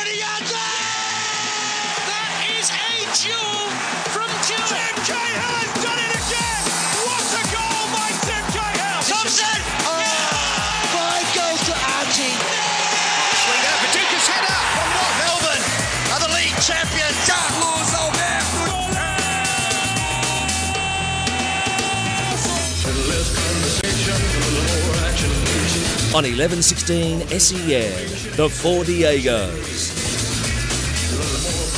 20 That is a duel from Tim Cahill has done it again! What a goal by Tim Cahill! Thompson! Five goals to Archie. Swing out, Paducah's header from what? Melbourne are the league champions. Carlos Alberto! On 1116 SEN, the Four Diegos.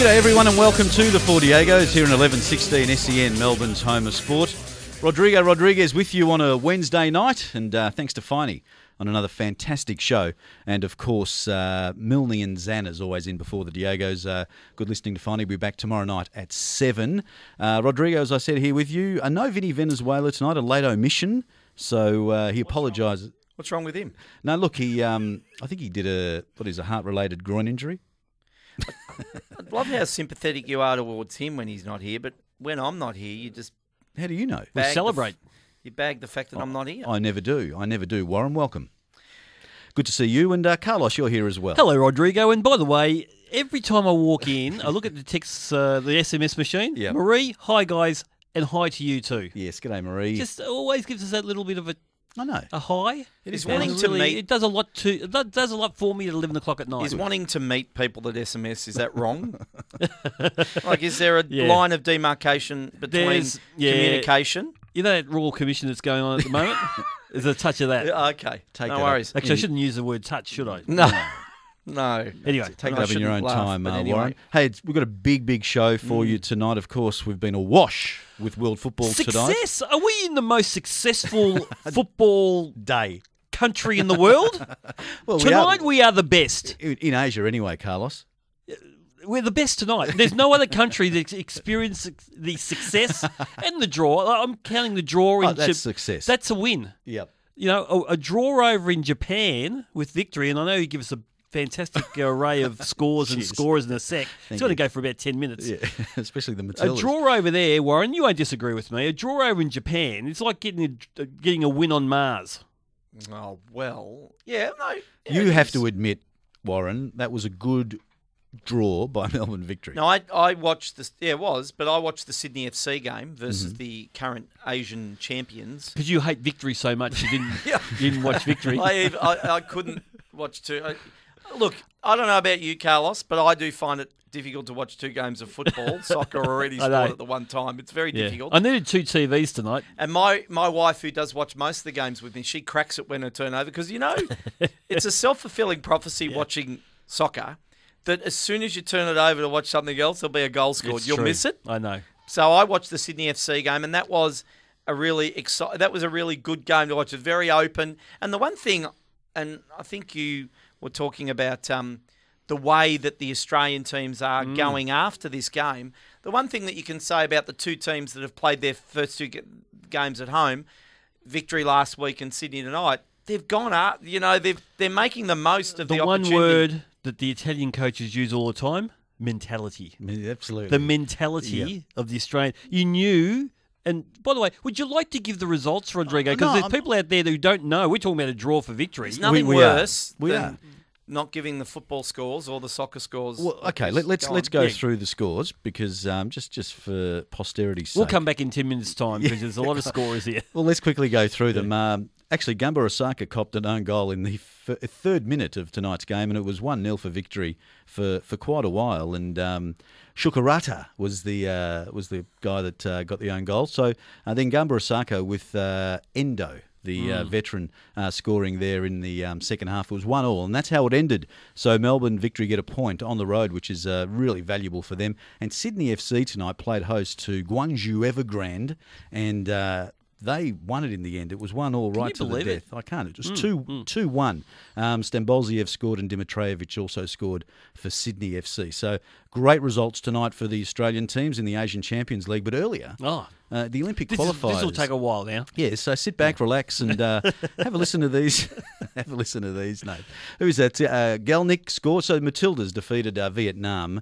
G'day everyone and welcome to the Four Diegos here in 1116 SEN, Melbourne's home of sport. Rodrigo Rodriguez with you on a Wednesday night and uh, thanks to Finey on another fantastic show. And of course, uh, Milne and Zan is always in before the Diegos. Uh, good listening to Finey. We'll be back tomorrow night at 7. Uh, Rodrigo, as I said, here with you. Uh, no Vinny Venezuela tonight, a late omission. So uh, he apologises. What's wrong with him? No, look, he. Um, I think he did a what is a heart-related groin injury. I love how sympathetic you are towards him when he's not here, but when I'm not here, you just How do you know? bag the f- celebrate. you bag the fact that Oh, I'm not here. I never do. I never do. Warren, welcome. Good to see you. And uh, Carlos, you're here as well. Hello, Rodrigo. And by the way, every time I walk in, I look at the texts, uh, the SMS machine. Yep. Marie, hi guys, and hi to you too. Yes, g'day, Marie. Just always gives us that little bit of a, I know. a high. It is wanting to meet- It does a lot to. It does a lot for me at eleven o'clock at night. Is wanting to meet people at SMS is that wrong? like, is there a Yeah. line of demarcation between yeah. communication? you know that royal commission that's going on at the moment. There's a touch of that. Okay, Take no that up. worries. Actually, I mm. shouldn't use the word touch, should I? No, no. Anyway, Take it up in your own laugh, time, uh, anyway. Mm. Warren. Hey, we've got a big, big show for you tonight. Of course, we've been awash with world football tonight. Success? Are we in the most successful football Day. country in the world? Well, Tonight we we are the best. in, in Asia anyway, Carlos. We're the best tonight. There's no other country that's experienced the success and the draw. I'm counting the draw Oh, into that's success. That's a win. Yep. You know, a, a draw over in Japan with victory, and I know you give us a fantastic array of scores and Jeez. scorers in a sec. Thank it's going to go for about ten minutes. Yeah, especially the Matildas. A draw over there, Warren. You won't disagree with me. A draw over in Japan. It's like getting a, getting a win on Mars. Oh well, yeah, no. yeah, You have to admit, Warren, that was a good draw by Melbourne victory. No, I I watched this. Yeah, it was, but I watched the Sydney FC game versus Mm-hmm. the current Asian champions. Because you hate victory so much, you didn't Yeah. you didn't watch victory. I, I I couldn't watch two. I, look, I don't know about you, Carlos, but I do find it difficult to watch two games of football, soccer, any sport at the one time. It's very yeah. difficult. I needed two TVs tonight. And my, my wife, who does watch most of the games with me, she cracks it when I turn over because you know it's a self fulfilling prophecy watching soccer that as soon as you turn it over to watch something else, there'll be a goal scored. It's You'll true. miss it. I know. So I watched the Sydney FC game, and that was a really exci- That was a really good game to watch. It was very open. And the one thing, and I think you were talking about um, the way that the Australian teams are Mm. going after this game. The one thing that you can say about the two teams that have played their first two games at home, victory last week and Sydney tonight, they've gone up. You know, they've they're making the most of the, The one opportunity. word that the Italian coaches use all the time: mentality. Absolutely. The mentality of the Australian. You knew. And by the way, would you like to give the results, Rodrigo? Because no, there's I'm- people out there who don't know. We're talking about a draw for victory. There's nothing we are. worse We than are. not giving the football scores or the soccer scores. Well, okay, Just let, let's go let's on. go Yeah. through the scores because um, just just for posterity's sake. We'll come back in ten minutes' time because there's a lot of scores here. Well, let's quickly go through them. Um, actually, Gamba Osaka copped an own goal in the f- third minute of tonight's game, and it was 1 0 for victory for, for quite a while. And um, Shukarata was the uh, was the guy that uh, got the own goal. So uh, then Gamba Osaka with uh, Endo. The uh, veteran uh, scoring there in the um, second half It was one all, and that's how it ended. So Melbourne victory get a point on the road, which is uh, really valuable for them. And Sydney FC tonight played host to Guangzhou Evergrande, and uh, they won it in the end. It was one all right to the believe it? death. I can't. It was two two one. Um, Stambolziev scored and Dimitrijevic also scored for Sydney FC. So great results tonight for the Australian teams in the Asian Champions League. But earlier, Oh, uh, the Olympic this, is, qualifiers. this will take a while now. Yeah, so sit back, relax, and uh, have a listen to these. have a listen to these. No, who is that? Uh, Gielnik scored. So Matildas defeated uh, Vietnam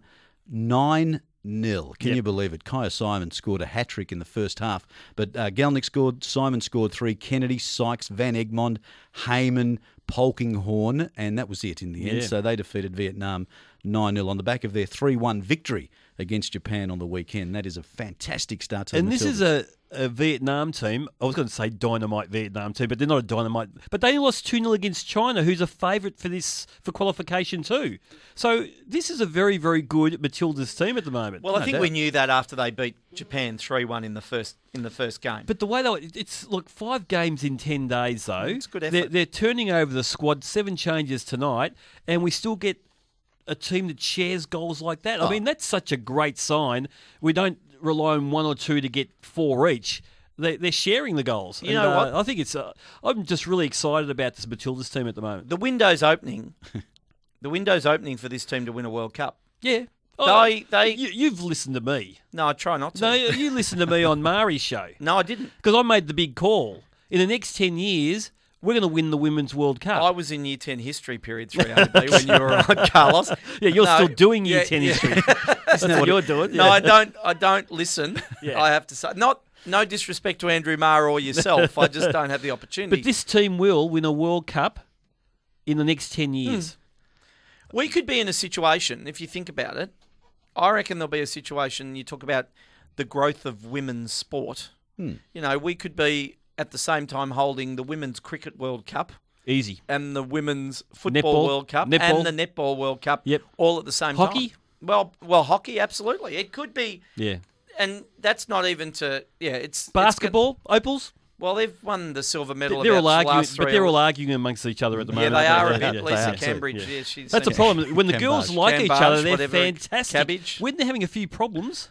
nine nil. Can Yep. you believe it? Kyah Simon scored a hat trick in the first half, but uh, Gielnik scored, Simon scored three, Kennedy, Sykes, Van Egmond, Heyman, Polkinghorne, and that was it in the end. Yeah. So they defeated Vietnam 9 0 on the back of their 3 1 victory against Japan on the weekend. That is a fantastic start to the And this is a, a Vietnam team. I was going to say dynamite Vietnam team, but they're not a dynamite. But they lost 2 0 against China, who's a favourite for this for qualification too. So this is a very, very good Matildas team at the moment. Well, I think doubt. we knew that after they beat Japan three one in the first in the first game. But the way they it's look five games in ten days though. It's good They're, effort. they're turning over the squad, seven changes tonight, and we still get a team that shares goals like that. I Oh. mean, that's such a great sign. We don't rely on one or two to get four each. They, they're sharing the goals. You And, know uh? I think it's. Uh, I'm just really excited about this Matildas team at the moment. the window's opening. the window's opening for this team to win a World Cup. Yeah. They- they- you, you've listened to me. No, I try not to. No, you listened to me on Mari's show No, I didn't. because I made the big call. In the next ten years, we're going to win the Women's World Cup. I was in Year Ten history period three AB when you were on, Carlos. Yeah, you're No, still doing year yeah, ten yeah. history. That's what you're doing. No, yeah. I don't. I don't listen. Yeah. I have to say, not no disrespect to Andrew Maher or yourself. I just don't have the opportunity. But this team will win a World Cup in the next ten years. we could be in a situation if you think about it. I reckon there'll be a situation. You talk about the growth of women's sport. Hmm. You know, we could be at the same time holding the women's cricket World Cup Easy. and the women's football Netball. World Cup Netball. and the netball World Cup. Yep. all at the same time. Hockey? Well, well, hockey, absolutely. It could be, Yeah. and that's not even to yeah. It's it's Basketball, opals. Well, they've won the silver medal. They're all about the arguing, last but they're all arguing amongst each other at the moment. Yeah, they are a Yeah, Lisa. Cambage, Yeah. yeah, she's That's a problem. When the girls Cambage. like each other, they're fantastic. Cabbage. When they're having a few problems,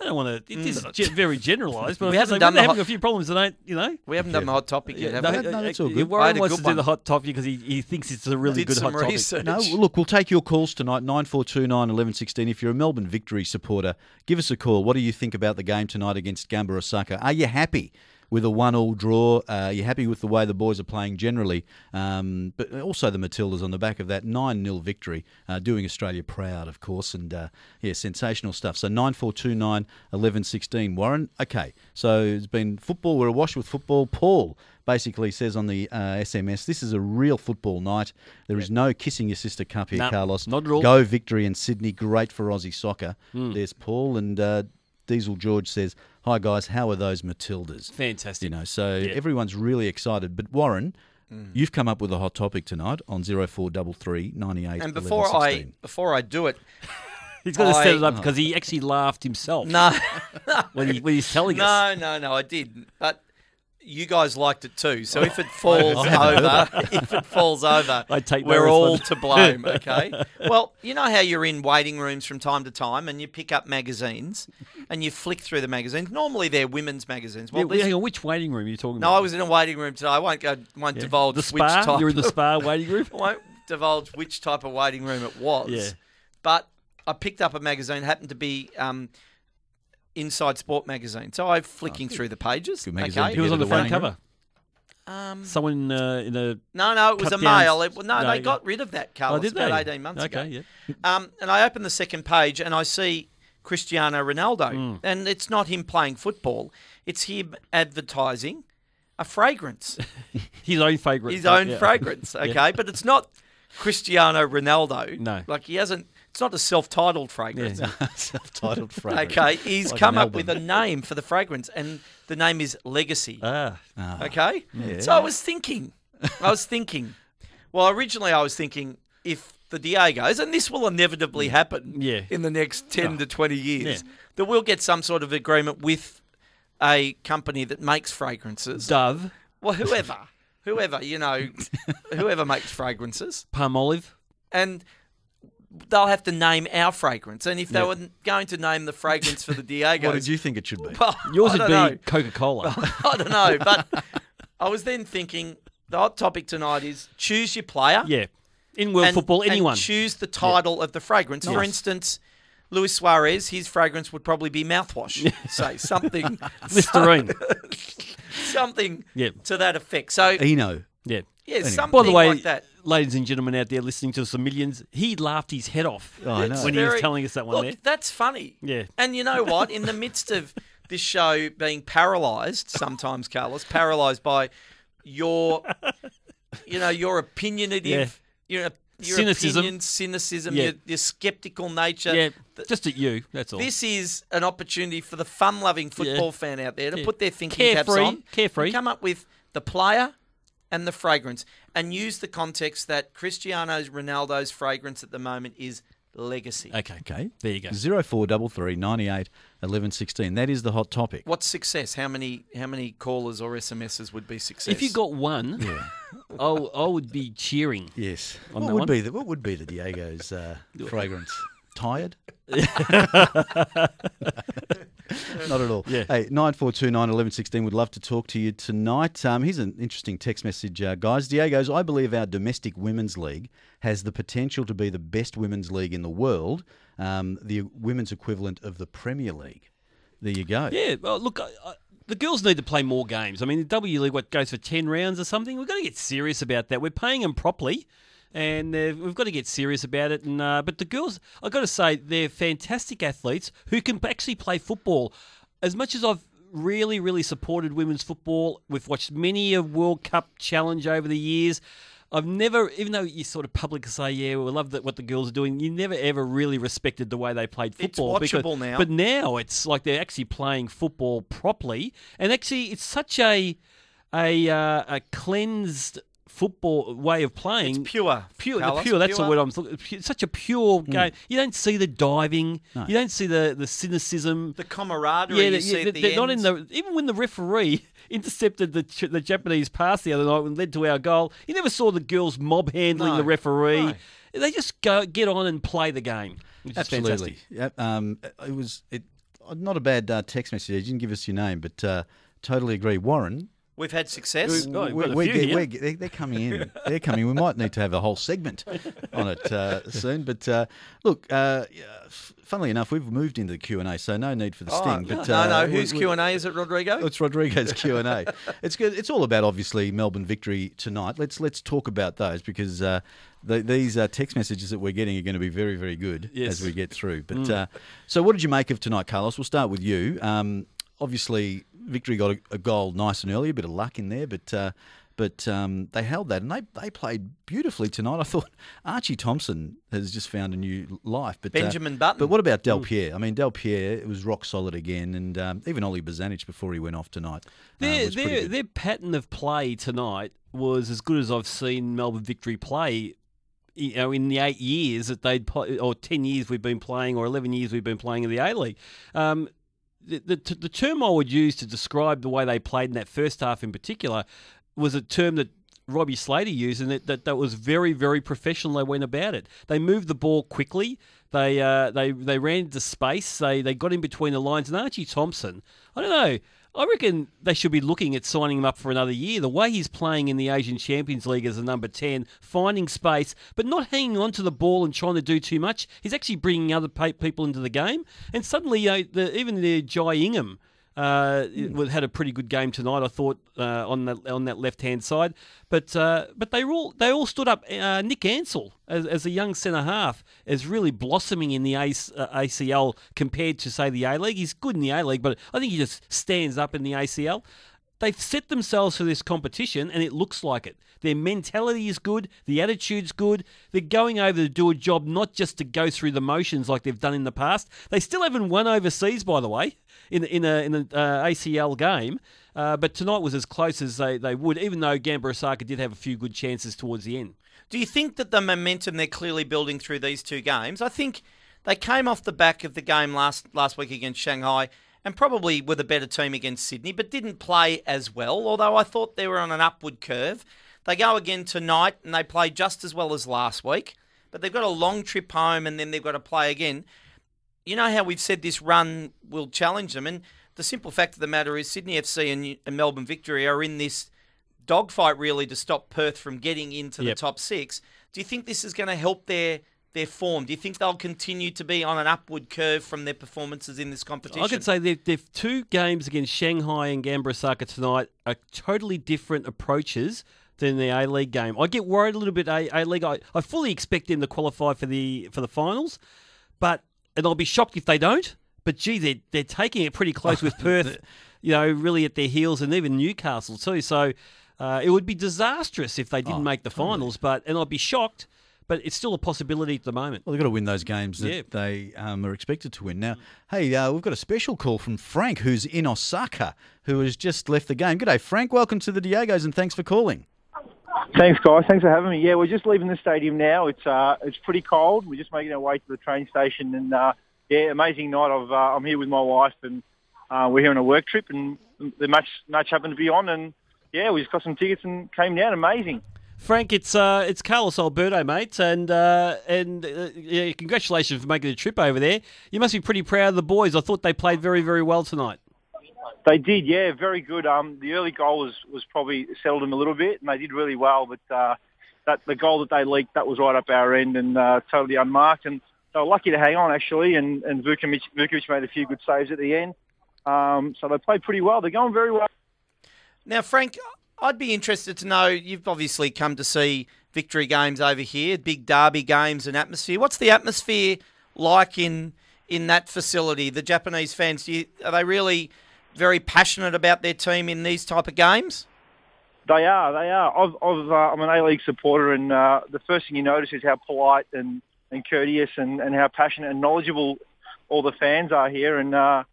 I don't want to. It is ge- very generalised, but We I haven't say done when they're the having hot- a few problems, they don't. You know. We haven't done the hot topic yet, have No, we? no, that's all uh, good. I had Warren a wants good to do the hot topic because he, he thinks it's a really Did good some hot topic. research. No, look, we'll take your calls tonight, 9429 1116. If you're a Melbourne Victory supporter, give us a call. What do you think about the game tonight against Gamba Osaka? Are you happy with a one-all draw? Uh, are happy with the way the boys are playing generally? Um, but also the Matildas on the back of that 9-0 victory, uh, doing Australia proud, of course, and uh, yeah, sensational stuff. So 9429 1116. Warren, okay, so it's been football. We're awash with football. Paul basically says on the uh, SMS, this is a real football night. There is no kissing your sister cup here, No, Carlos. not at all. Go victory in Sydney. Great for Aussie soccer. Hmm. There's Paul and uh, Diesel George says, "Hi guys, how are those Matildas?" Fantastic. You know, so Yeah. everyone's really excited. But Warren, Mm. you've come up with a hot topic tonight on zero four double three ninety eight. And before I before I do it, He's going to set it up because he actually laughed himself no, when, he, when he's telling us. no, no, no, I did, but. You guys liked it too, so if it falls over, if it falls over, I take we're all to blame. Okay. well, you know how you're in waiting rooms from time to time, and you pick up magazines, and you flick through the magazines. Normally, they're women's magazines. Well, Yeah, hang on, which waiting room are you talking no, about? No, I was in a waiting room today. I won't go. Won't Yeah. divulge the which spa. type. You're in the spa waiting room. I won't divulge which type of waiting room it was. Yeah. But I picked up a magazine, happened to be um, Inside Sport magazine. So I'm flicking through the pages. Good magazine okay. to Who was on the the front waiting cover? Um, Someone uh, in a. no, no, it was a down- male. It, no, No, they yeah. got rid of that, Carlos, oh, did about they? 18 months okay, ago. yeah. Um, and I open the second page and I see Cristiano Ronaldo. Hmm. And it's not him playing football, it's him advertising a fragrance. His own favourite. his own yeah. fragrance, okay? But it's not Cristiano Ronaldo. No. Like he hasn't, it's not a self titled fragrance. Yeah. self-titled fragrance. Okay, he's Like come up with a name for the fragrance, and the name is Legacy. Ah, ah. Okay? So I was thinking, I was thinking, well, originally I was thinking if the Diegos, and this will inevitably mm. happen Yeah. in the next ah. 10 to 20 years, Yeah. that we'll get some sort of agreement with a company that makes fragrances. Dove, Well, whoever, whoever, you know, whoever makes fragrances. palm olive. And they'll have to name our fragrance. And if they Yeah. were going to name the fragrance for the Diegos, What did you think it should be? well, Yours would be. Coca Cola. I don't know, but I was then thinking the hot topic tonight is choose your player. yeah. In world and- football, and anyone. choose the title of the fragrance. For instance, Luis Suarez, his fragrance would probably be mouthwash. Say something, Listerine. something Yeah. to that effect. So Eno. Yeah. yeah, Anyway. something By the way, like that. Ladies and gentlemen out there listening to us, the millions, he laughed his head off Oh, I know. when he was telling us that one Look, there. that's funny. Yeah. And you know what? In the midst of this show being paralysed, sometimes, Carlos, paralysed by your, you know, your opinionative, your, your Cynicism. opinion, cynicism, Yeah. your, your skeptical nature. Yeah, just at you. That's all. This is an opportunity for the fun-loving football Yeah. fan out there to Yeah. put their thinking caps on, carefree. and come up with the player and the fragrance, and use the context that Cristiano Ronaldo's fragrance at the moment is legacy. okay, Okay. there you go. Zero four double three ninety eight eleven sixteen. That is the hot topic. What's success? How many how many callers or SMSs would be success? If you got one, I, I would be cheering. Yes. On what that would one? be the what would be the Diego's uh, fragrance? Tired? Not at all. Yeah. Hey, nine four two nine eleven sixteen. Would love to talk to you tonight. Um, here's an interesting text message, uh, guys. Diego's. I believe our domestic women's league has the potential to be the best women's league in the world. Um, the women's equivalent of the Premier League. There you go. Yeah, well, look, I, I, the girls need to play more games. I mean, the W League, what goes for 10 rounds or something? We've got to get serious about that. We're paying them properly. And uh, we've got to get serious about it. And uh, but the girls, I've got to say, they're fantastic athletes who can actually play football. As much as I've really, really supported women's football, we've watched many a World Cup challenge over the years. I've never, even though you sort of publicly say, yeah, we love that what the girls are doing, you never ever really respected the way they played It's football. because- watchable now. But now it's like they're actually playing football properly, and actually it's such a a uh, a cleansed football way of playing. It's pure, Pure, the Carlos, pure. That's the word I'm. looking- pu- Such a pure Hmm. game. You don't see the diving. You don't see the the cynicism. the camaraderie Yeah, you they- see yeah, at the they're not in the. Even when the referee intercepted the the Japanese pass the other night and led to our goal, you never saw the girls mob handling No, the referee. no. They just go get on and play the game. Which is Absolutely. fantastic. Yep. Um, it was it. Not a bad uh, text message. You didn't give us your name, but uh, totally agree. Warren, We've had success. Oh, we've we're, got we're few get- here. we're get- they- they're coming in. They're coming. We might need to have a whole segment on it uh, soon. But uh, look, uh, funnily enough, we've moved into the Q and A, so no need for the Oh, sting. But no, uh, no. we- Whose Q and A is it, Rodrigo? It's Rodrigo's Q and A. It's good. It's all about obviously Melbourne victory tonight. Let's let's talk about those because uh, the, these uh, text messages that we're getting are going to be very very good Yes. as we get through. But uh, so, what did you make of tonight, Carlos? We'll start with you. Um, obviously, victory got a, a goal nice and early, a bit of luck in there, but. Uh, but um, they held that and they, they played beautifully tonight. I thought Archie Thompson has just found a new life. But uh, Benjamin Button. But what about Delpierre? I mean, Delpierre it was rock solid again, and um, even Ollie Bozanic before he went off tonight. uh, Their, was their, their pattern of play tonight was as good as I've seen Melbourne Victory play. You know, in the eight years that they'd play, or ten years we've been playing, or eleven years we've been playing in the A League. Um, the, the, term I would use to describe the way they played in that first half, in particular, was a term that Robbie Slater used, and that, that, that was very, very professional. They went about it. They moved the ball quickly. They uh, they they ran into space. They they got in between the lines. And Archie Thompson, I don't know. I reckon they should be looking at signing him up for another year. The way he's playing in the Asian Champions League as a number 10, finding space, but not hanging on to the ball and trying to do too much. He's actually bringing other people into the game. And suddenly, you know, the, even the Jai Ingham uh, it had a pretty good game tonight, I thought, uh, on that on that left hand side. But uh, but they all they all stood up. Uh, Nick Ansell, as, as a young centre half, is really blossoming in the AC, uh, ACL compared to say the A League. He's good in the A League, but I think he just stands up in the ACL. They've set themselves for this competition, and it looks like it. Their mentality is good, the attitude's good. They're going over to do a job, not just to go through the motions like they've done in the past. They still haven't won overseas, by the way, in in a in an uh, ACL game. Uh, but tonight was as close as they, they would, even though Gamba Osaka did have a few good chances towards the end. Do you think that the momentum they're clearly building through these two games? I think they came off the back of the game last last week against Shanghai and probably with a better team against Sydney, but didn't play as well. Although I thought they were on an upward curve. They go again tonight and they play just as well as last week, but they've got a long trip home and then they've got to play again. You know how we've said this run will challenge them, and the simple fact of the matter is Sydney FC and, and Melbourne Victory are in this dogfight really to stop Perth from getting into Yep. the top six. Do you think this is going to help their their form? Do you think they'll continue to be on an upward curve from their performances in this competition? I could say they've, they've two games against Shanghai and Gamba Osaka tonight are totally different approaches than the A League game. I get worried a little bit. A League. I, I fully expect them to qualify for the for the finals, but and I'll be shocked if they don't. But gee, they're they're taking it pretty close with Perth, you know, really at their heels, and even Newcastle too. So uh, it would be disastrous if they didn't make the finals. But and I'd be shocked. But it's still a possibility at the moment. Well, they've got to win those games that Yeah. they um, are expected to win. Now, hey, uh, we've got a special call from Frank, who's in Osaka, who has just left the game. Good day, Frank. Welcome to the Diegos, and thanks for calling. Thanks, guys. Thanks for having me. Yeah, we're just leaving the stadium now. It's uh, it's pretty cold. We're just making our way to the train station, and uh, yeah, amazing night. Of uh, I'm here with my wife, and uh, we're here on a work trip, and the match match happened to be on, and yeah, we just got some tickets and came down. Amazing. Frank, it's uh, it's Carlos Alberto, mate, and uh, and uh, yeah, congratulations for making the trip over there. You must be pretty proud of the boys. I thought they played very, very well tonight. They did, yeah, very good. Um, the early goal was, was probably settled them a little bit, and they did really well. But uh, that the goal that they leaked, that was right up our end and uh, totally unmarked. And they were lucky to hang on actually. And and Vukovic, Vukovic made a few good saves at the end. Um, so they played pretty well. They're going very well. Now, Frank, I'd be interested to know. You've obviously come to see victory games over here, big derby games and atmosphere. What's the atmosphere like in in that facility? The Japanese fans, you, are they really very passionate about their team in these type of games? They are. They are. I've, I've, uh, I'm an A-League supporter, and uh, the first thing you notice is how polite and, and courteous and, and how passionate and knowledgeable all the fans are here, and uh,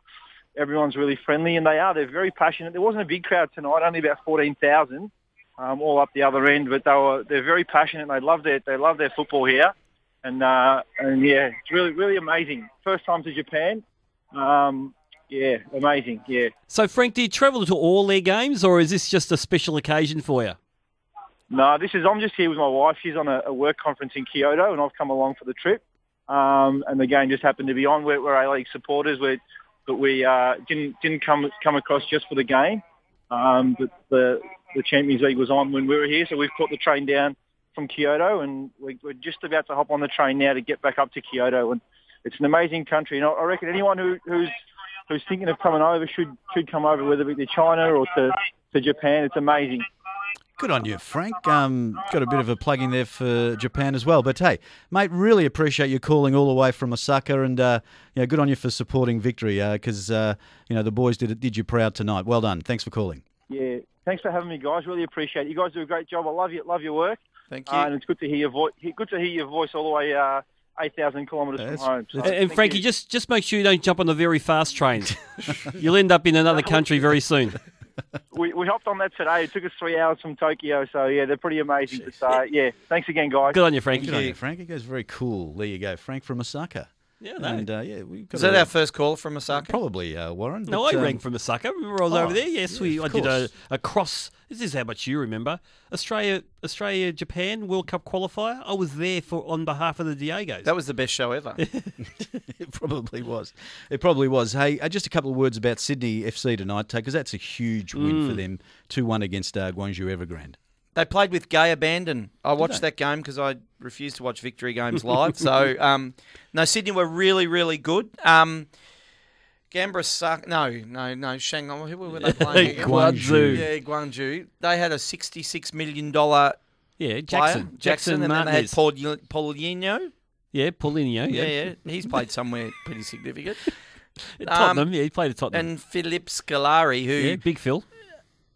everyone's really friendly, and they are. They're very passionate. There wasn't a big crowd tonight, only about 14,000, um, all up the other end, but they were they're very passionate. And they love their they love their football here, and uh, and yeah, it's really really amazing. First time to Japan. Um, yeah, amazing. Yeah. So, Frank, do you travel to all their games, or is this just a special occasion for you? No, this is. I'm just here with my wife. She's on a, a work conference in Kyoto, and I've come along for the trip. Um, and the game just happened to be on. We're, we're A League supporters, we're, but we uh, didn't didn't come come across just for the game. Um, but the the Champions League was on when we were here, so we've caught the train down from Kyoto, and we, we're just about to hop on the train now to get back up to Kyoto. And it's an amazing country, and I reckon anyone who, who's who's thinking of coming over should should come over, whether it be to China or to, to Japan. It's amazing. Good on you, Frank. Um, got a bit of a plug in there for Japan as well. But hey, mate, really appreciate you calling all the way from Osaka, and uh, you know, good on you for supporting victory because uh, you know the boys did did you proud tonight. Well done. Thanks for calling. Yeah, thanks for having me, guys. Really appreciate it. You guys do a great job. I love you. Love your work. Thank you. Uh, and it's good to hear your voice. Good to hear your voice all the way uh, eight thousand kilometres from home. So, And, and Frankie, you. just just make sure you don't jump on the very fast trains. You'll end up in another country very soon. we, we hopped on that today. It took us three hours from Tokyo. So yeah, they're pretty amazing. But, uh, yeah, thanks again, guys. Good on you, Frankie. Good on you, Frank. It goes very cool. There you go, Frank from Osaka. Yeah, no. And uh, yeah, we got Is that a- our first call from Osaka? probably uh, Warren. No, but, I um, rang from Osaka. Remember I was oh, over there? Yes, yeah, we. of I did a, a cross. This is how much you remember. Australia, Australia, Japan World Cup qualifier. I was there for on behalf of the Diegos. That was the best show ever. It probably was. It probably was. Hey, uh, just a couple of words about Sydney FC tonight, because that's a huge win Mm. for them. 2 1 against uh, Guangzhou Evergrande. They played with gay abandon. I watched that game because I refused to watch victory games live. so, um, no, Sydney were really, really good. Um, Canberra suck. No, no, no. Shanghai. Who were they playing? against? Guangzhou. Yeah, Guangzhou. They had a sixty-six million dollar yeah, player, Jackson. Jackson, and then they had Paul Paulinho. Yeah, Paulinho. Yeah, Yeah, yeah, he's played somewhere pretty significant. At Tottenham. yeah, he played at Tottenham. And Philip Scolari, who yeah, Big Phil.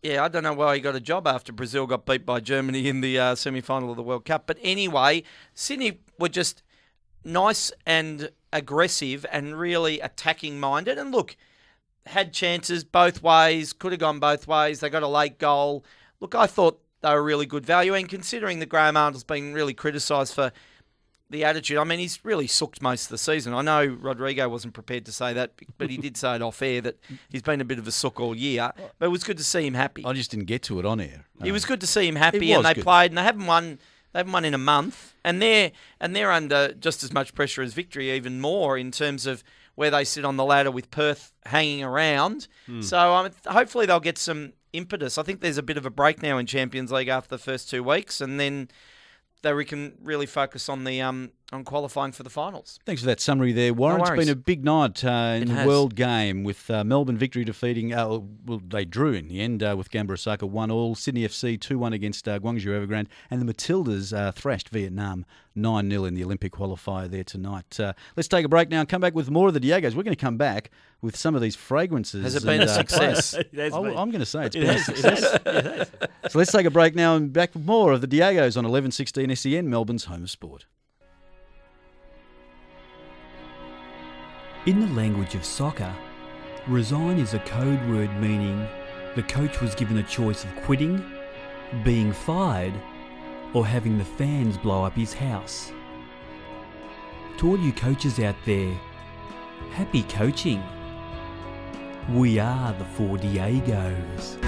Yeah, I don't know why he got a job after Brazil got beat by Germany in the uh, semi final of the World Cup. But anyway, Sydney were just nice and aggressive and really attacking minded. And look, had chances both ways, could have gone both ways. They got a late goal. Look, I thought they were really good value. And considering that Graham Arnold's been really criticised for the attitude, I mean, he's really sucked most of the season. I know Rodrigo wasn't prepared to say that, but he did say it off air that he's been a bit of a sook all year. But it was good to see him happy. I just didn't get to it on air. It was good to see him happy, and they good. played, and they haven't won. They haven't won in a month, and they're and they're under just as much pressure as victory, even more in terms of where they sit on the ladder with Perth hanging around. Hmm. So um, hopefully they'll get some impetus. I think there's a bit of a break now in Champions League after the first two weeks, and then they we can really focus on the um on qualifying for the finals. Thanks for that summary there, Warren. It's been a big night uh, in It the has. World Game with uh, Melbourne victory defeating, uh, well, they drew in the end uh, with Gamba Osaka 1 all, Sydney FC 2 1 against uh, Guangzhou Evergrande, and the Matildas uh, thrashed Vietnam 9 0 in the Olympic qualifier there tonight. Uh, let's take a break now and come back with more of the Diegos. We're going to come back with some of these fragrances. Has it been and, a success? I-. I'm going to say it's It been a has, it success. it has. So let's take a break now and back with more of the Diegos on 1116 SEN, Melbourne's home of sport. In the language of soccer, resign is a code word meaning the coach was given a choice of quitting, being fired, or having the fans blow up his house. To all you coaches out there, happy coaching. We are the Four Diegos.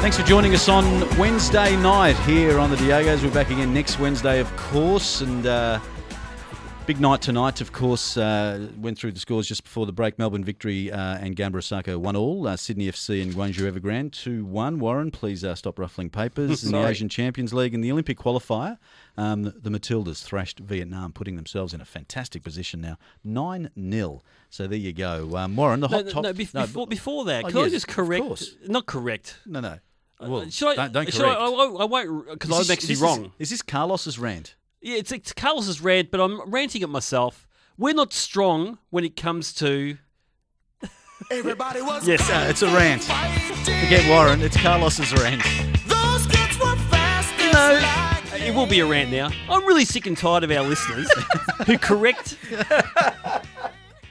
Thanks for joining us on Wednesday night here on the Diegos. We're back again next Wednesday, of course, and uh, big night tonight. Of course, uh, went through the scores just before the break. Melbourne victory uh, and Gamba Osaka one all. Uh, Sydney FC and Guangzhou Evergrande two one. Warren, please uh, stop ruffling papers. in the Asian Champions League and the Olympic qualifier, um, the Matildas thrashed Vietnam, putting themselves in a fantastic position now, nine 0 So there you go, um, Warren. The hot no, top. no, no, before, before that, Oh, can I just correct? course. Not correct. no, no. Well, should I, don't, don't correct. I, I, won't- I won't, because I'm actually is- wrong. Is, this Carlos's rant? Yeah, it's, it's Carlos's rant, but I'm ranting at myself. We're not strong when it comes to. Everybody was Yes. Uh, it's a rant. Forget Warren. It's Carlos's rant. Those kids were fast You know, it will be a rant now. I'm really sick and tired of our listeners who correct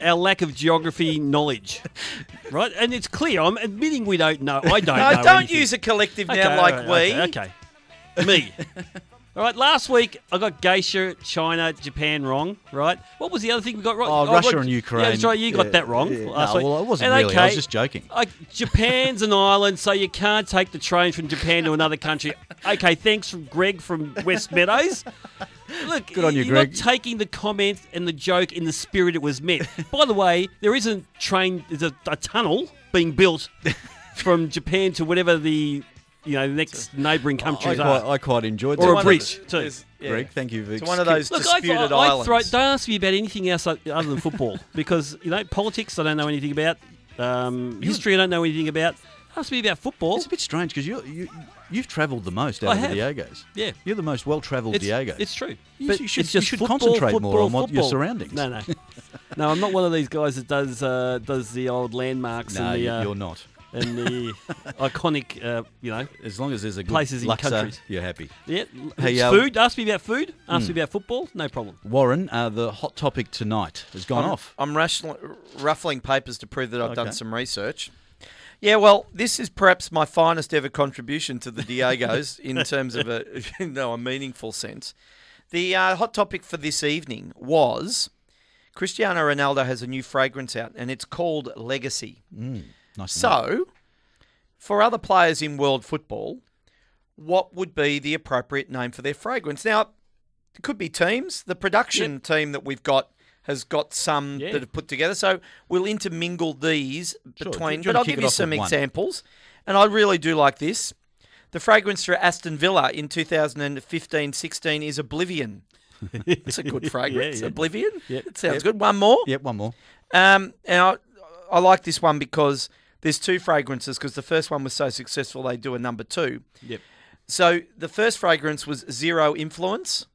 our lack of geography knowledge. Right? And it's clear. I'm admitting we don't know. I don't know. No, don't anything. use a collective Okay, now all like right, we. Okay, okay. Me. All right, last week I got Geisha, China, Japan wrong, right? What was the other thing we got wrong? Oh, oh, Russia Rod- and Ukraine. Yeah, that's right, you got Yeah, that wrong. yeah. last No, week. well, it wasn't And really. I was just joking. like Japan's an island, so you can't take the train from Japan to another country. Okay, thanks from Greg from West Meadows. Look, Good on you, you're Greg. not taking the comment and the joke in the spirit it was meant. By the way, there isn't train, there's a, a tunnel being built from Japan to whatever the you know the next neighbouring I countries quite, are. I quite enjoyed Or that. a One of bridge, the- too. there's- yeah. Greg, thank you. for It's one of those Look, I, disputed I, I islands. throw, don't ask me about anything else o- other than football because you know politics. I don't know anything about um, history. I don't know anything about. Ask me about football. It's a bit strange because you, you, you've travelled the most out I of the have. Diegos. Yeah. You're the most well-travelled It's, Diego. it's true. You- but you should- it's you just should football, concentrate more football, on what your football. surroundings. No, no, no. I'm not one of these guys that does uh, does the old landmarks no, and the you- uh, you're not. And the iconic, uh, you know, As long as there's a good places in Luxor, countries. you're happy. yeah. Hey, uh, food. Ask me about food. Ask me about football. No problem. Warren, uh, the hot topic tonight has gone I'm, off. I'm rational, ruffling papers to prove that I've Okay. done some research. Yeah, well, this is perhaps my finest ever contribution to the Diegos in terms of a, you know, a meaningful sense. The uh, hot topic for this evening was Cristiano Ronaldo has a new fragrance out, and it's called Legacy. Nice. So, for other players in world football, what would be the appropriate name for their fragrance? Now, it could be teams. The production team that we've got has got some Yeah. that have put together. So we'll intermingle these Sure. between. But I'll give you some one? examples. And I really do like this. The fragrance for Aston Villa in 2015-16 is Oblivion. It's a good fragrance. yeah. Oblivion. Yep. It sounds good. One more. Yep, one more. Um, and I, I like this one because there's two fragrances. Because the first one was so successful, they do a number two. Yep. So the first fragrance was Zero Influence.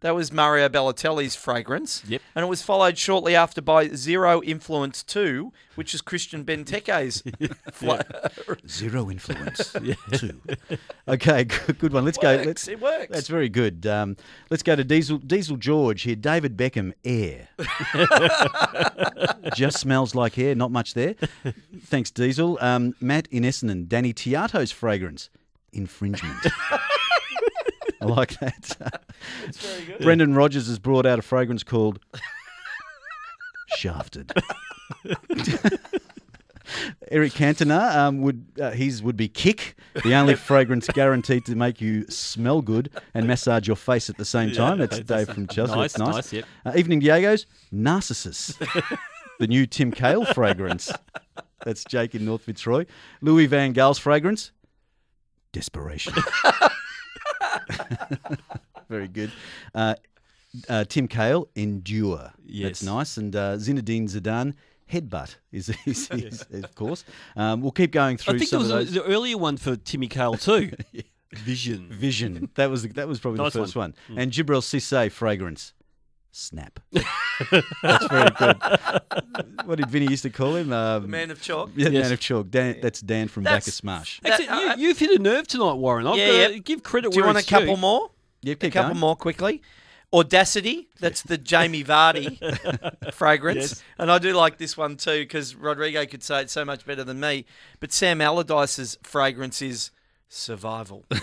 That was Mario Balotelli's fragrance. Yep. And it was followed shortly after by Zero Influence 2, which is Christian Benteke's. fla- Zero influence. Two. Okay, good, good one. Let's go. Works, Let's. it works. That's very good. Um, let's go to Diesel Diesel George here. David Beckham, air. Just smells like air. Not much there. Thanks, Diesel. Um, Matt in Essendon. Danny Tiatto's fragrance. Infringement. I like that. It's very good. Brendan Rodgers has brought out a fragrance called Shafted. Eric Cantona um, would uh, his would be kick, the only fragrance guaranteed to make you smell good and massage your face at the same time. That's Dave from Chelsea. Nice, That's nice. nice, yep. Uh, Evening Diego's Narcissus, the new Tim Cahill fragrance. That's Jake in North Fitzroy. Louis Van Gaal's fragrance, Desperation. Very good. Uh, Uh, Tim Cahill, endure. Yes. That's nice. And uh, Zinedine Zidane, headbutt is, is, is, of course. Um, we'll keep going through I think there was of a, the earlier one for Timmy Cahill too. Vision. Vision. That was that was probably Nice the first one. one. And Djibril Cisse, fragrance. Snap. that's very good. What did Vinny used to call him? Um, Man of chalk. yeah, Yes. man of chalk. Dan, that's Dan from That's- Bacchus Marsh. Actually, That- you, you've hit a nerve tonight, Warren. I've Yeah, got to yeah. give credit Do you where want a it's couple due. more? Yeah, A couple going. more quickly. Audacity. That's the Jamie Vardy fragrance. Yes. And I do like this one too because Rodrigo could say it so much better than me. But Sam Allardyce's fragrance is survival.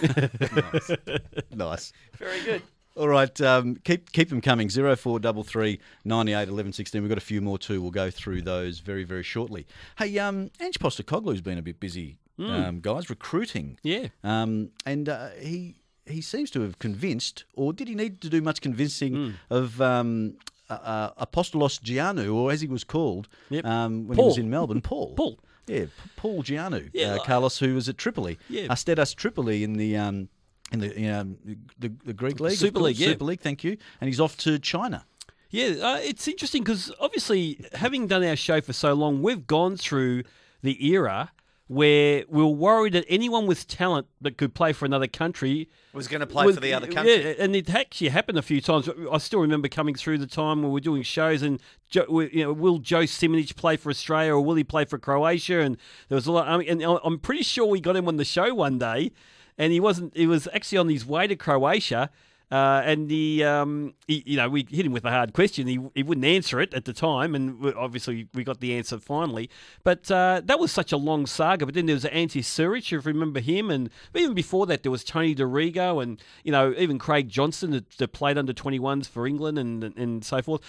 Nice. Very good. All right, um, keep keep them coming. Zero four double three ninety eight eleven sixteen. We've got a few more too. We'll go through those very very shortly. Hey, um, Ange Postecoglou's been a bit busy, um, guys, recruiting. Yeah. Um, and uh, he he seems to have convinced, or did he need to do much convincing of um, uh, uh, Apostolos Giannou, or as he was called Yep. um, when he was in Melbourne, Paul. Paul. Yeah, P- Paul Giannou. Yeah, uh, Carlos, who was at Tripoli. Yeah. Asteras Tripoli in the. Um, in the, um, the the Greek league, Super League, yeah. Super League. Thank you. And he's off to China. Yeah, uh, it's interesting because obviously, having done our show for so long, we've gone through the era where we were worried that anyone with talent that could play for another country Was going to play was- for the other country. Yeah, and it actually happened a few times. I still remember coming through the time when we were doing shows and, jo- you know, will Joe Simunic play for Australia or will he play for Croatia? And there was a lot. I mean, and I'm pretty sure we got him on the show one day, and he wasn't. He was actually on his way to Croatia. Uh, and he, um, he, you know, we hit him with a hard question. He, he wouldn't answer it at the time, and obviously we got the answer finally. But uh, that was such a long saga. But then there was Anti Suric, if you remember him, and even before that there was Tony Dorigo, and you know even Craig Johnston that, that played under 21s for England and and so forth.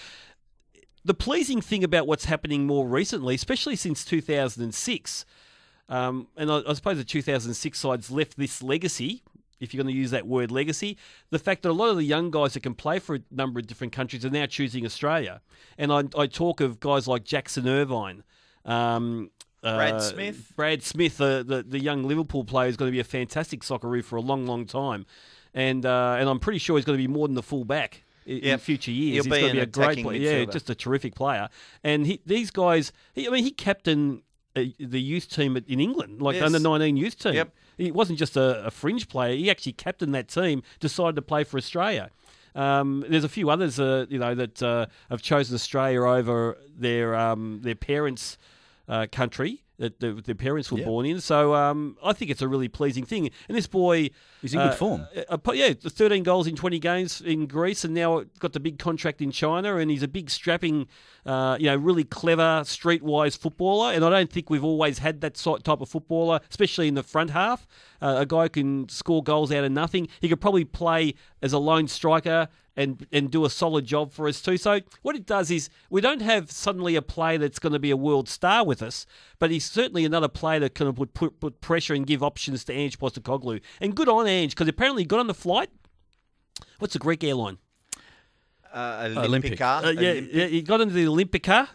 The pleasing thing about what's happening more recently, especially since 2006, um, and I, I suppose the 2006 side's left this legacy, if you're going to use that word legacy, the fact that a lot of the young guys that can play for a number of different countries are now choosing Australia. And I, I talk of guys like Jackson Irvine. Um, Brad uh, Smith. Brad Smith, the, the, the young Liverpool player, is going to be a fantastic socceroo for a long, long time. And uh, and I'm pretty sure he's going to be more than the full back in, in future years. He'll he's be going to be a great player. Yeah, just a terrific player. And he, these guys, he, I mean, he captained uh, the youth team in England, like the Yes. under 19 youth team. Yep. He wasn't just a, a fringe player. He actually captained that team, decided to play for Australia. Um, there's a few others, uh, you know, that uh, have chosen Australia over their um, their parents' uh, country that the, their parents were Yeah. born in. So um, I think it's a really pleasing thing. And this boy, is in good uh, form. uh, yeah, the 13 goals in 20 games in Greece, and now got the big contract in China. And he's a big, strapping, uh, you know, really clever, streetwise footballer. And I don't think we've always had that sort type of footballer, especially in the front half. Uh, a guy who can score goals out of nothing. He could probably play as a lone striker and and do a solid job for us too. So what it does is we don't have suddenly a player that's going to be a world star with us, but he's certainly another player that can put, put, put pressure and give options to Ange Postecoglou. And good on Ange because apparently he got on the flight. What's the Greek airline? Uh, Olympic. Olympica. Uh, yeah, yeah, he got into the Olympica.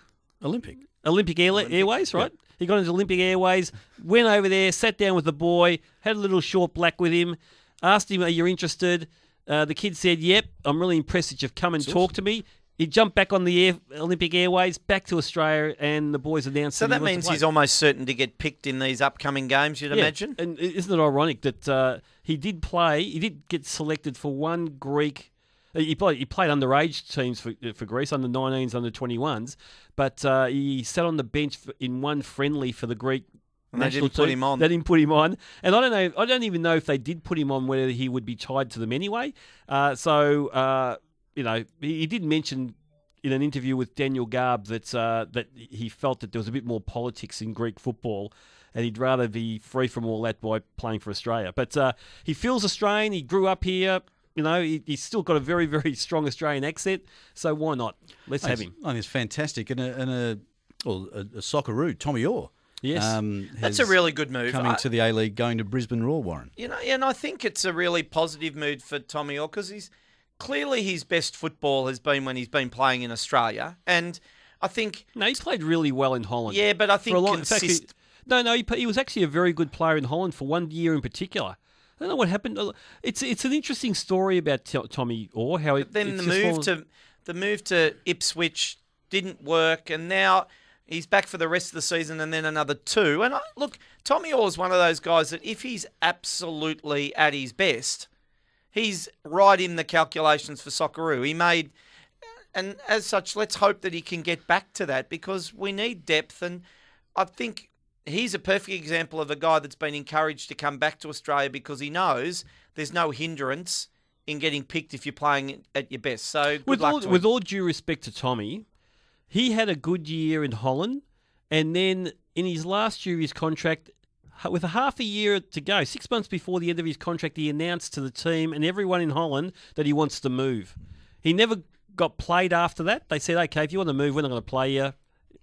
Olympic. Olympic Air- Airways, right? He got into Olympic Airways, went over there, sat down with the boy, had a little short black with him, asked him, Are you interested? Uh, the kid said, Yep, I'm really impressed that you've come and talked to me. He jumped back on the air, Olympic Airways, back to Australia, and the boys announced So that means he's almost certain to get picked in these upcoming games, you'd Yeah, imagine? And isn't it ironic that uh, he did play? He did get selected for one Greek. uh, He played, he played underage teams for for Greece, under 19s, under 21s, but uh, he sat on the bench for, in one friendly for the Greek. And they didn't put team. him on. They didn't put him on, and I don't know. I don't even know if they did put him on, whether he would be tied to them anyway. Uh, so uh, you know, he, he did mention in an interview with Daniel Garb that uh, that he felt that there was a bit more politics in Greek football, and he'd rather be free from all that by playing for Australia. But uh, he feels Australian. He grew up here. You know, he, he's still got a very, very strong Australian accent. So why not? Let's have him. I think it's fantastic. And a, and a, well, a, a Tommy Oar. Yes. Um, That's a really good move. Coming I- to the A League, going to Brisbane Roar, Warren. You know, and I think it's a really positive move for Tommy Oar because he's clearly his best football has been when he's been playing in Australia, and I think No, he's played really well in Holland. yeah, but I For think a long, in fact, he- consist- no, no, he, he was actually a very good player in Holland for one year in particular. I don't know what happened. It's it's an interesting story about T- Tommy Oar. How it, then it's the move fallen- to the move to Ipswich didn't work, and now he's back for the rest of the season, and then another two. And I, look, Tommy Oar is one of those guys that if he's absolutely at his best, he's right in the calculations for Socceroo. He made, and as such, let's hope that he can get back to that because we need depth, and I think. He's a perfect example of a guy that's been encouraged to come back to Australia because he knows there's no hindrance in getting picked if you're playing at your best. So with all, with all due respect to Tommy, he had a good year in Holland, and then in his last year of his contract, with a half a year to go, six months before the end of his contract, he announced to the team and everyone in Holland that he wants to move. He never got played after that. They said, "Okay, if you want to move, we're not going to play you.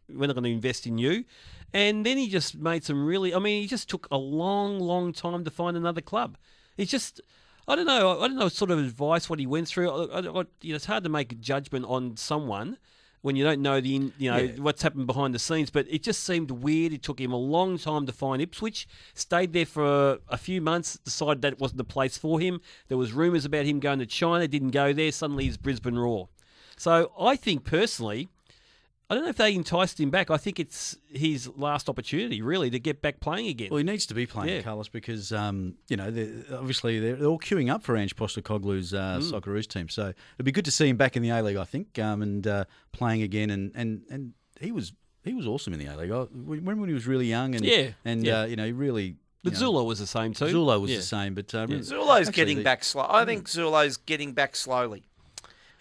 We're not going to invest in you." And then he just made some really. I mean, he just took a long, long time to find another club. He's just. I don't know. I don't know sort of advice what he went through. I, I- you know, it's hard to make a judgment on someone when you don't know the in- you know Yeah. what's happened behind the scenes. But it just seemed weird. It took him a long time to find Ipswich. Stayed there for a few months. Decided that it wasn't the place for him. There was rumours about him going to China. Didn't go there. Suddenly he's Brisbane Roar. So I think personally, I don't know if they enticed him back. I think it's his last opportunity really to get back playing again. Well, he needs to be playing, Yeah. Carlos, because um, you know they're, obviously they're, they're all queuing up for Ange Postecoglou's uh, Mm. Socceroos team. So it'd be good to see him back in the A League, I think, um, and uh, playing again. And, and, and he was he was awesome in the A League. I remember when he was really young, and Yeah, and yeah. Uh, you know he really. but you know, Zullo was the same too. Zullo was Yeah. the same, but uh, Zullo's actually getting the- back slow. I think Zullo's getting back slowly.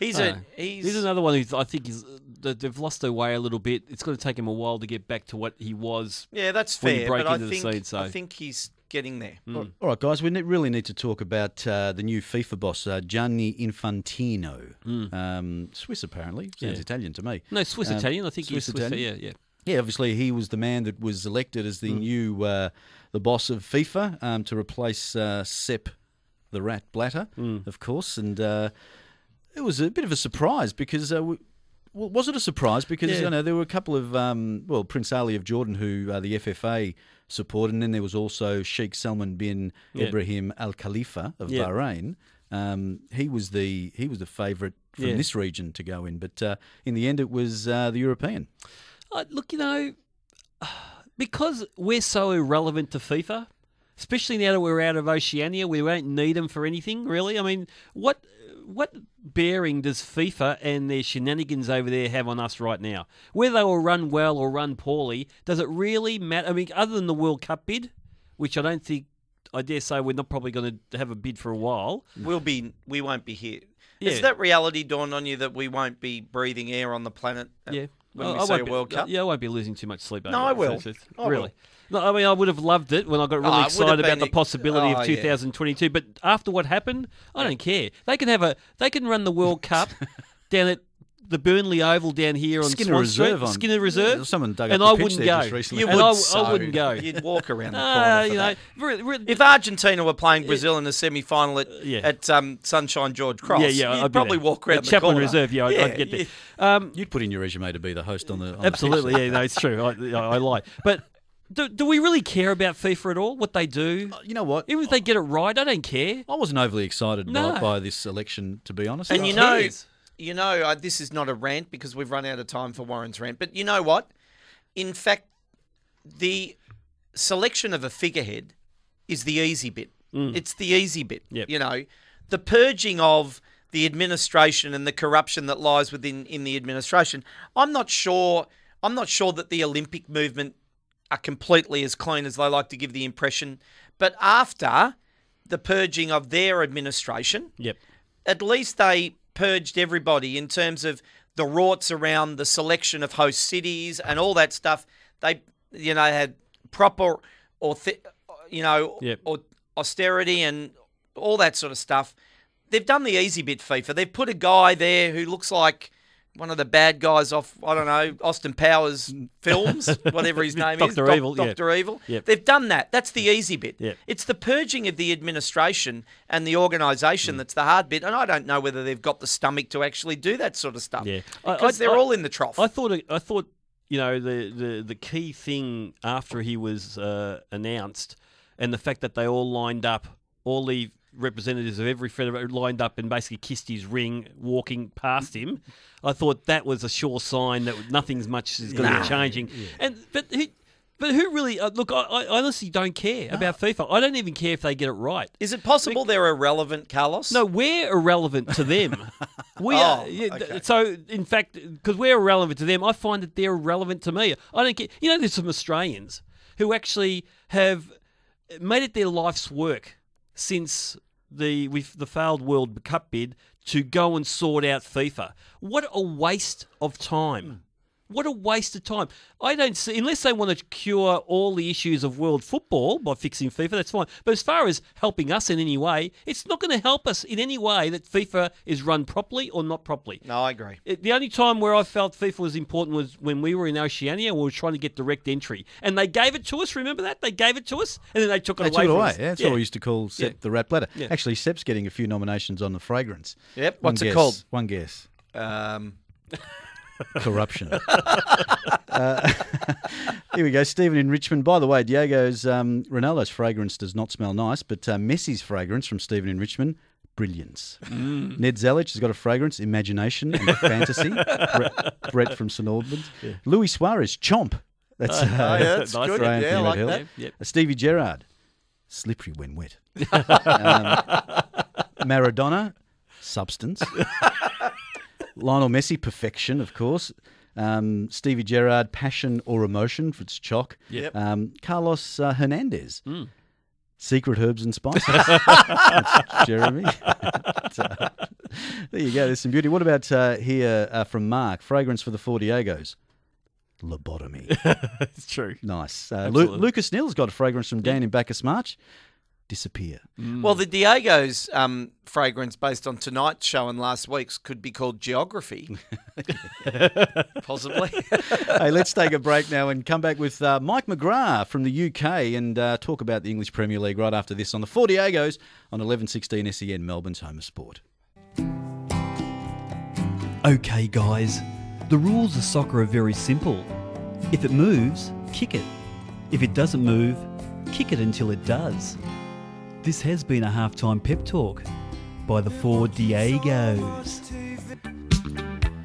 He's Oh. a he's, He's another one who I think is they've lost their way a little bit. It's going to take him a while to get back to what he was. yeah, that's when you fair. break But I into the think scene, so- I think he's getting there. Mm. All right, guys, we ne- really need to talk about uh, the new FIFA boss, uh, Gianni Infantino. Um, Swiss, apparently. Sounds Mm. Yeah. Italian to me. No, Swiss Um, Italian. I think Swiss he's Swiss. Italian? Yeah, yeah. Yeah, obviously he was the man that was elected as the Mm. new uh, the boss of FIFA um, to replace uh, Sepp the Rat Blatter, Mm. of course, and uh, it was a bit of a surprise because. Uh, we, well, was it a surprise? Because Yeah. you know there were a couple of um, well, Prince Ali of Jordan, who uh, the FFA supported, and then there was also Sheikh Salman bin Yeah. Ibrahim Al Khalifa of Yeah. Bahrain. Um, he was the he was the favourite from this region to go in, but uh, in the end, it was uh, the European. Uh, look, you know, because we're so irrelevant to FIFA, especially now that we're out of Oceania, we won't need them for anything, really. I mean, what what bearing does FIFA and their shenanigans over there have on us right now? Whether they will run well or run poorly, does it really matter? I mean, other than the World Cup bid, which I don't think, I dare say, we're not probably going to have a bid for a while. We'll be we won't be here. Yeah. Has that reality dawned on you that we won't be breathing air on the planet? at- Yeah. When I- we I see be- World Cup. Yeah, I won't be losing too much sleep over No, it. I will. It's- I really. will. No, I mean, I would have loved it when I got really Oh, excited about the possibility oh, of ah, yeah. 2022. But after what happened, I don't care. They can have a. They can run the World Cup down at the Burnley Oval down here on Skinner Swan Reserve Street. on- Skinner Reserve. Yeah, someone dug up and the I pitch wouldn't there go. just recently. You and would I, so. I wouldn't go. You'd walk around the corner. For you know, that. re- re- If Argentina were playing Brazil in the semi-final at, Yeah. at um, Sunshine George Cross, yeah, yeah, you'd I'd probably walk around At the Chaplin corner. Reserve. Yeah, I'd, I'd get there. yeah. Um, You'd put in your resume to be the host on the. On the Absolutely, yeah, no, it's true. I, I, I lie. But do, do we really care about FIFA at all? What they do? pitch. You know what? Even if they get it right, I don't care. I wasn't overly excited No. by, by this election, to be honest. And I- you know, cares? You know, uh, this is not a rant because we've run out of time for Warren's rant. But you know what? In fact, the selection of a figurehead is the easy bit. It's the easy bit. Yep. You know, the purging of the administration and the corruption that lies within in the administration. I'm not sure. I'm not sure that the Olympic movement are completely as clean as they like to give the impression. But after the purging of their administration, Yep. at least they purged everybody in terms of the rorts around the selection of host cities and all that stuff. They, you know, had proper, or you know, Yep. or austerity and all that sort of stuff. They've done the easy bit, FIFA. They've put a guy there who looks like one of the bad guys off, I don't know, Austin Powers films, whatever his name is, Dr. Doc- Evil, yeah. Doctor Evil. Yep. They've done that. That's the easy bit. Yep. It's the purging of the administration and the Mm. organisation that's the hard bit. And I don't know whether they've got the stomach to actually do that sort of stuff. Yeah. I- Because I- they're I- all in the trough. I thought I thought you know the the, the key thing after he was uh, announced and the fact that they all lined up all the representatives of every federation lined up and basically kissed his ring, walking past him. I thought that was a sure sign that nothing's much is going to be changing. And but who, but who really? Uh, look, I, I honestly don't care about FIFA. I don't even care if they get it right. Is it possible they're irrelevant, Carlos? No, we're irrelevant to them. We Oh, are. yeah, th- okay. So, in fact, because we're irrelevant to them, I find that they're irrelevant to me. I don't care. You know, there's some Australians who actually have made it their life's work since the with the failed World Cup bid to go and sort out FIFA. What a waste of time. Hmm. What a waste of time. I don't see, unless they want to cure all the issues of world football by fixing FIFA, that's fine. But as far as helping us in any way, it's not going to help us in any way that FIFA is run properly or not properly. No, I agree. It- the only time where I felt FIFA was important was when we were in Oceania and we were trying to get direct entry. And they gave it to us, remember that? They gave it to us and then they took it They away took it from away. us. Yeah, that's what we used to call Sepp Yeah. the rat Blatter. Yeah. Actually, Sepp's getting a few nominations on the fragrance. Yep. One What's it called? One guess. Um, Corruption. uh, here we go. Stephen in Richmond. By the way, Diego's um, Ronaldo's fragrance does not smell nice, but uh, Messi's fragrance from Stephen in Richmond. Brilliance. Mm. Ned Zelic has got a fragrance, imagination and fantasy. Brett, Brett from St Albans. Louis Suarez, chomp. That's uh, yeah, that's Nice. good. Brian Yeah, I like Hill. that. Yep, yep. Uh, Stevie Gerrard, slippery when wet. um, Maradona, substance. Lionel Messi, perfection, of course. Um, Stevie Gerrard, passion or emotion, for its chalk. Yep. Um, Carlos uh, Hernandez, Hmm. secret herbs and spices. Jeremy. So, there you go. There's some beauty. What about uh, here uh, from Mark? Fragrance for the Four Diegos. Lobotomy. It's true. Nice. Uh, Lu- Lucas Neill's got a fragrance from Dan in Bacchus Marsh. Disappear. Well, the Diego's um, fragrance based on tonight's show and last week's could be called Geography. Possibly. hey, let's take a break now and come back with uh, Mike McGrath from the UK and uh, talk about the English Premier League right after this on the Four Diegos on 1116 SEN, Melbourne's home of sport. Okay, guys, the rules of soccer are very simple. If it moves, kick it. If it doesn't move, kick it until it does. This has been a halftime pep talk by the four Diegos.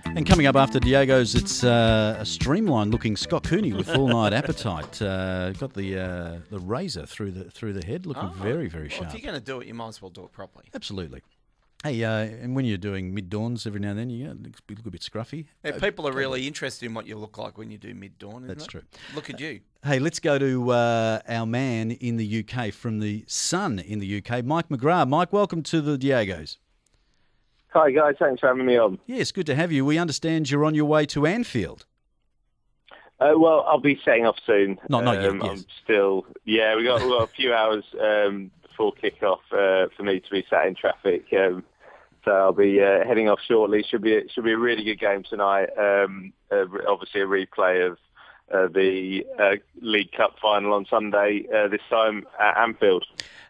And coming up after Diego's, it's uh, a streamlined looking Scott Cooney with full night appetite. Uh, got the uh, the razor through the through the head, looking very very well, sharp. if you're going to do it, you might as well do it properly. Absolutely. Hey, uh, and when you're doing mid dawns every now and then, you get, you look a bit scruffy. Yeah, people are really interested in what you look like when you do mid dawn. That's it? true. Look at you. Hey, let's go to uh, our man in the UK from the Sun in the UK, Mike McGrath. Mike, welcome to the Diegos. Hi guys, thanks for having me on. Yes, good to have you. We understand you're on your way to Anfield. Uh, well, I'll be setting off soon. Not- not yet, Um, yes. I'm still, yeah, we got we got a few hours um, before kick-off uh, for me to be sat in traffic. Um, so I'll be uh, heading off shortly. Should be should be a really good game tonight. Um, uh, obviously, a replay of uh, the uh, League Cup final on Sunday. Uh, this time at Anfield.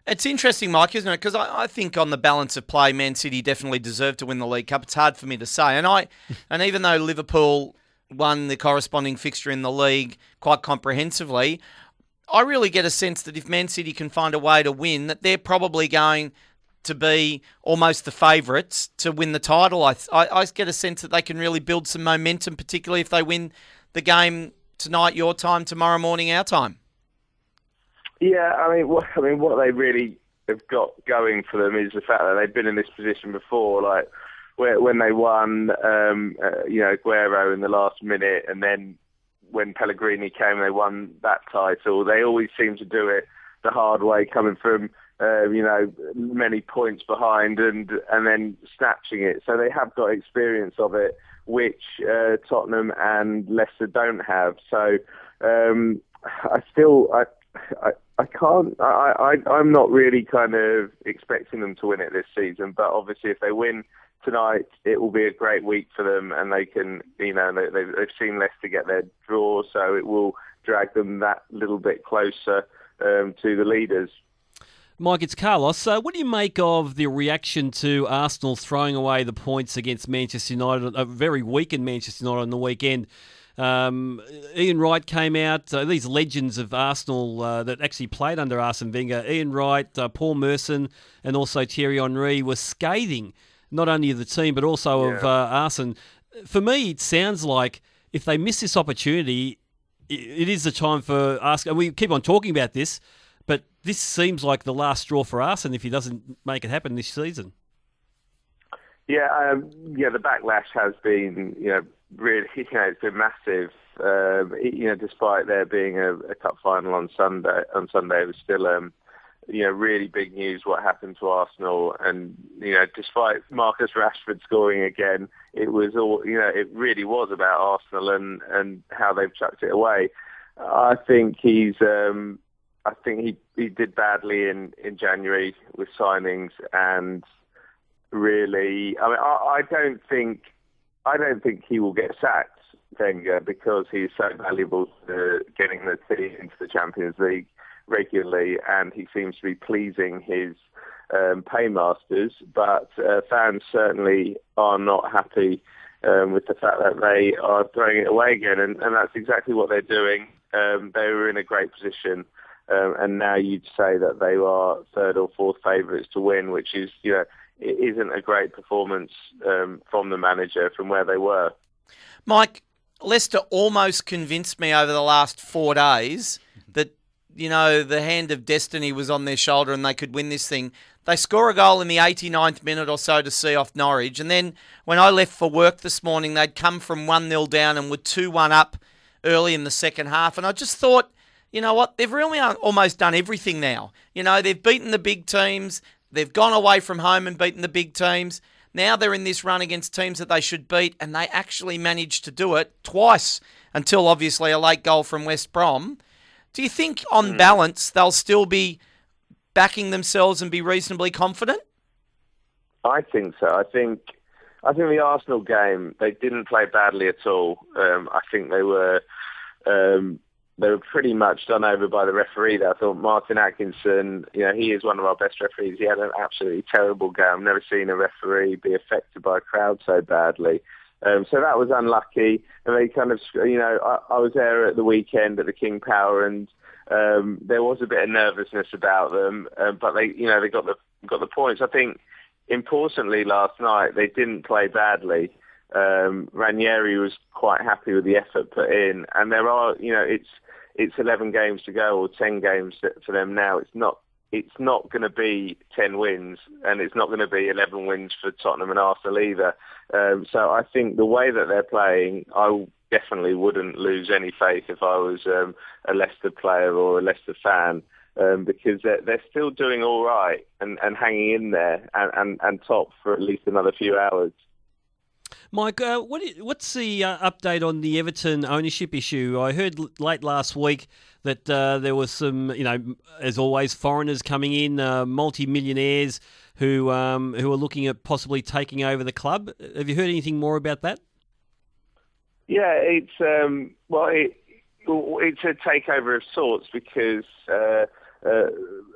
It's interesting, Mike, isn't it? Because I, I think on the balance of play, Man City definitely deserved to win the League Cup. It's hard for me to say, and I, and even though Liverpool won the corresponding fixture in the league quite comprehensively, I really get a sense that if Man City can find a way to win, that they're probably going to be almost the favourites to win the title. I, I, I get a sense that they can really build some momentum, particularly if they win the game tonight, your time, tomorrow morning, our time. Yeah, I mean, what, I mean, what they really have got going for them is the fact that they've been in this position before, like where, when they won, um, uh, you know, Aguero in the last minute, and then when Pellegrini came, they won that title. They always seem to do it the hard way, coming from uh, you know many points behind and and then snatching it. So they have got experience of it, which uh, Tottenham and Leicester don't have. So um, I still I. I, I can't. I, I I'm not really kind of expecting them to win it this season, but obviously if they win tonight, it will be a great week for them, and they can, you know, they, they've, they've seen Leicester get their draw, so it will drag them that little bit closer um, to the leaders. Mike, it's Carlos. Uh, what do you make of the reaction to Arsenal throwing away the points against Manchester United, a very weakened Manchester United on the weekend? Um, Ian Wright came out. Uh, these legends of Arsenal uh, that actually played under Arsene Wenger, Ian Wright, uh, Paul Merson, and also Thierry Henry were scathing not only of the team but also of Yeah. uh, Arsene. For me, it sounds like if they miss this opportunity, it is the time for Arsene. And we keep on talking about this, but this seems like the last straw for Arsene if he doesn't make it happen this season. Yeah, um, yeah. The backlash has been, you know, really, you know, it's been massive. Um, you know, despite there being a, a cup final on Sunday, on Sunday, it was still, um, you know, really big news what happened to Arsenal. And you know, despite Marcus Rashford scoring again, it was all, you know, it really was about Arsenal and and how they've chucked it away. I think he's. Um, I think he, he did badly in, in January with signings and really. I mean, I, I don't think I don't think he will get sacked, Wenger, because he's so valuable to getting the team into the Champions League regularly, and he seems to be pleasing his um, paymasters. But uh, fans certainly are not happy um, with the fact that they are throwing it away again, and, and that's exactly what they're doing. Um, they were in a great position. Um, and now you'd say that they are third or fourth favourites to win, which is, you know, it isn't a great performance um, from the manager from where they were. Mike, Leicester almost convinced me over the last four days you know, the hand of destiny was on their shoulder and they could win this thing. They score a goal in the 89th minute or so to see off Norwich. And then when I left for work this morning, they'd come from 1 0 down and were 2 1 up early in the second half. And I just thought, you know what? They've really almost done everything now. You know, they've beaten the big teams, they've gone away from home and beaten the big teams. Now they're in this run against teams that they should beat, and they actually managed to do it twice until obviously a late goal from West Brom. Do you think, on balance, they'll still be backing themselves and be reasonably confident? I think so. I think I think the Arsenal game they didn't play badly at all. Um, I think they were um, they were pretty much done over by the referee. There. I thought Martin Atkinson, you know, he is one of our best referees. He had an absolutely terrible game. I've never seen a referee be affected by a crowd so badly. Um, so that was unlucky. And they kind of, you know, I, I was there at the weekend at the King Power, and um, there was a bit of nervousness about them. Um, but they, you know, they got the got the points. I think importantly last night they didn't play badly. Um, Ranieri was quite happy with the effort put in, and there are, you know, it's it's 11 games to go or 10 games for them now. It's not it's not going to be 10 wins, and it's not going to be 11 wins for Tottenham and Arsenal either. Um, so I think the way that they're playing, I definitely wouldn't lose any faith if I was um, a Leicester player or a Leicester fan. Um, because they're, they're still doing all right and, and hanging in there and, and, and top for at least another few hours. Mike, uh, what what's the uh, update on the Everton ownership issue? I heard l- late last week that uh, there was some, you know, as always, foreigners coming in, uh, multi-millionaires who um, who are looking at possibly taking over the club. Have you heard anything more about that? Yeah, it's um, well, it, it's a takeover of sorts because uh, uh,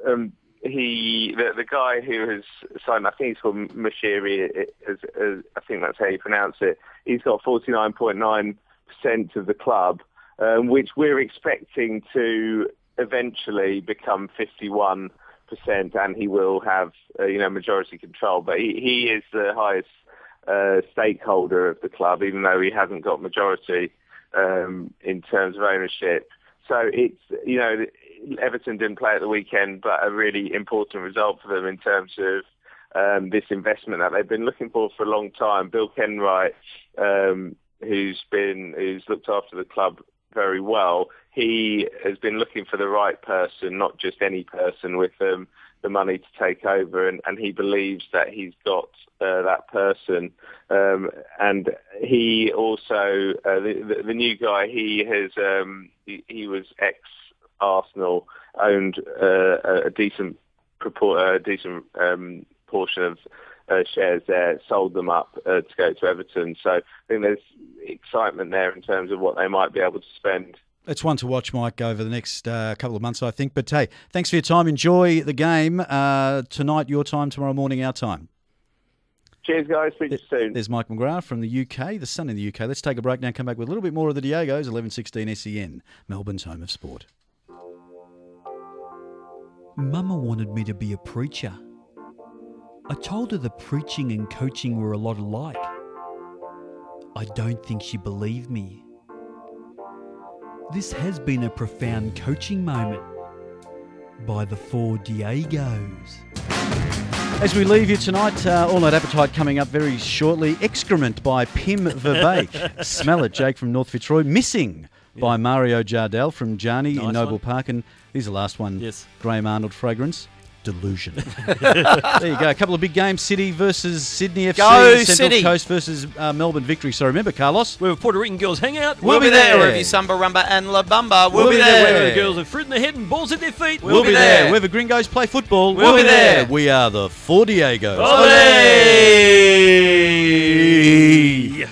um, he, the, the guy who has signed, I think he's called Moshiri, as, as, I think that's how you pronounce it. He's got 49.9 percent of the club, um, which we're expecting to eventually become 51 percent, and he will have uh, you know majority control. But he, he is the highest uh, stakeholder of the club, even though he hasn't got majority um, in terms of ownership. So it's you know Everton didn't play at the weekend, but a really important result for them in terms of um, this investment that they've been looking for for a long time. Bill Kenwright, um, who's been who's looked after the club very well, he has been looking for the right person, not just any person with um, the money to take over, and, and he believes that he's got uh, that person. Um, and he also, uh, the, the, the new guy, he has, um, he, he was ex Arsenal, owned uh, a- decent a decent um, portion of uh, shares there, sold them up uh, to go to Everton. So I think there's excitement there in terms of what they might be able to spend. It's one to watch, Mike, over the next uh, couple of months, I think. But hey, thanks for your time. Enjoy the game uh, tonight, your time, tomorrow morning, our time. Cheers, guys. Speak to you soon. There's Mike McGrath from the UK, the sun in the UK. Let's take a break now. Come back with a little bit more of the Diegos. 11:16 SEN, Melbourne's home of sport. Mama wanted me to be a preacher. I told her the preaching and coaching were a lot alike. I don't think she believed me. This has been a profound coaching moment by the four Diegos. As we leave you tonight, uh, All Night Appetite coming up very shortly. Excrement by Pim Verbeek. Smell it, Jake from North Fitzroy. Missing by Mario Jardel from Jarny in Noble one. Park. And here's the last one. Yes. Graham Arnold Fragrance. Delusion. there you go. A couple of big games. City versus Sydney FC. Go, Central City. Coast versus uh, Melbourne Victory. So remember, Carlos. we have a Puerto Rican girls hang out. We'll, be be there. there. Wherever you Samba, Rumba, and La Bamba. We'll, We'll be be there. there. Where the girls have fruit in their head and balls at their feet. We'll be there. Wherever the Gringos play football. We'll be there. We are the Four Diegos. Olé!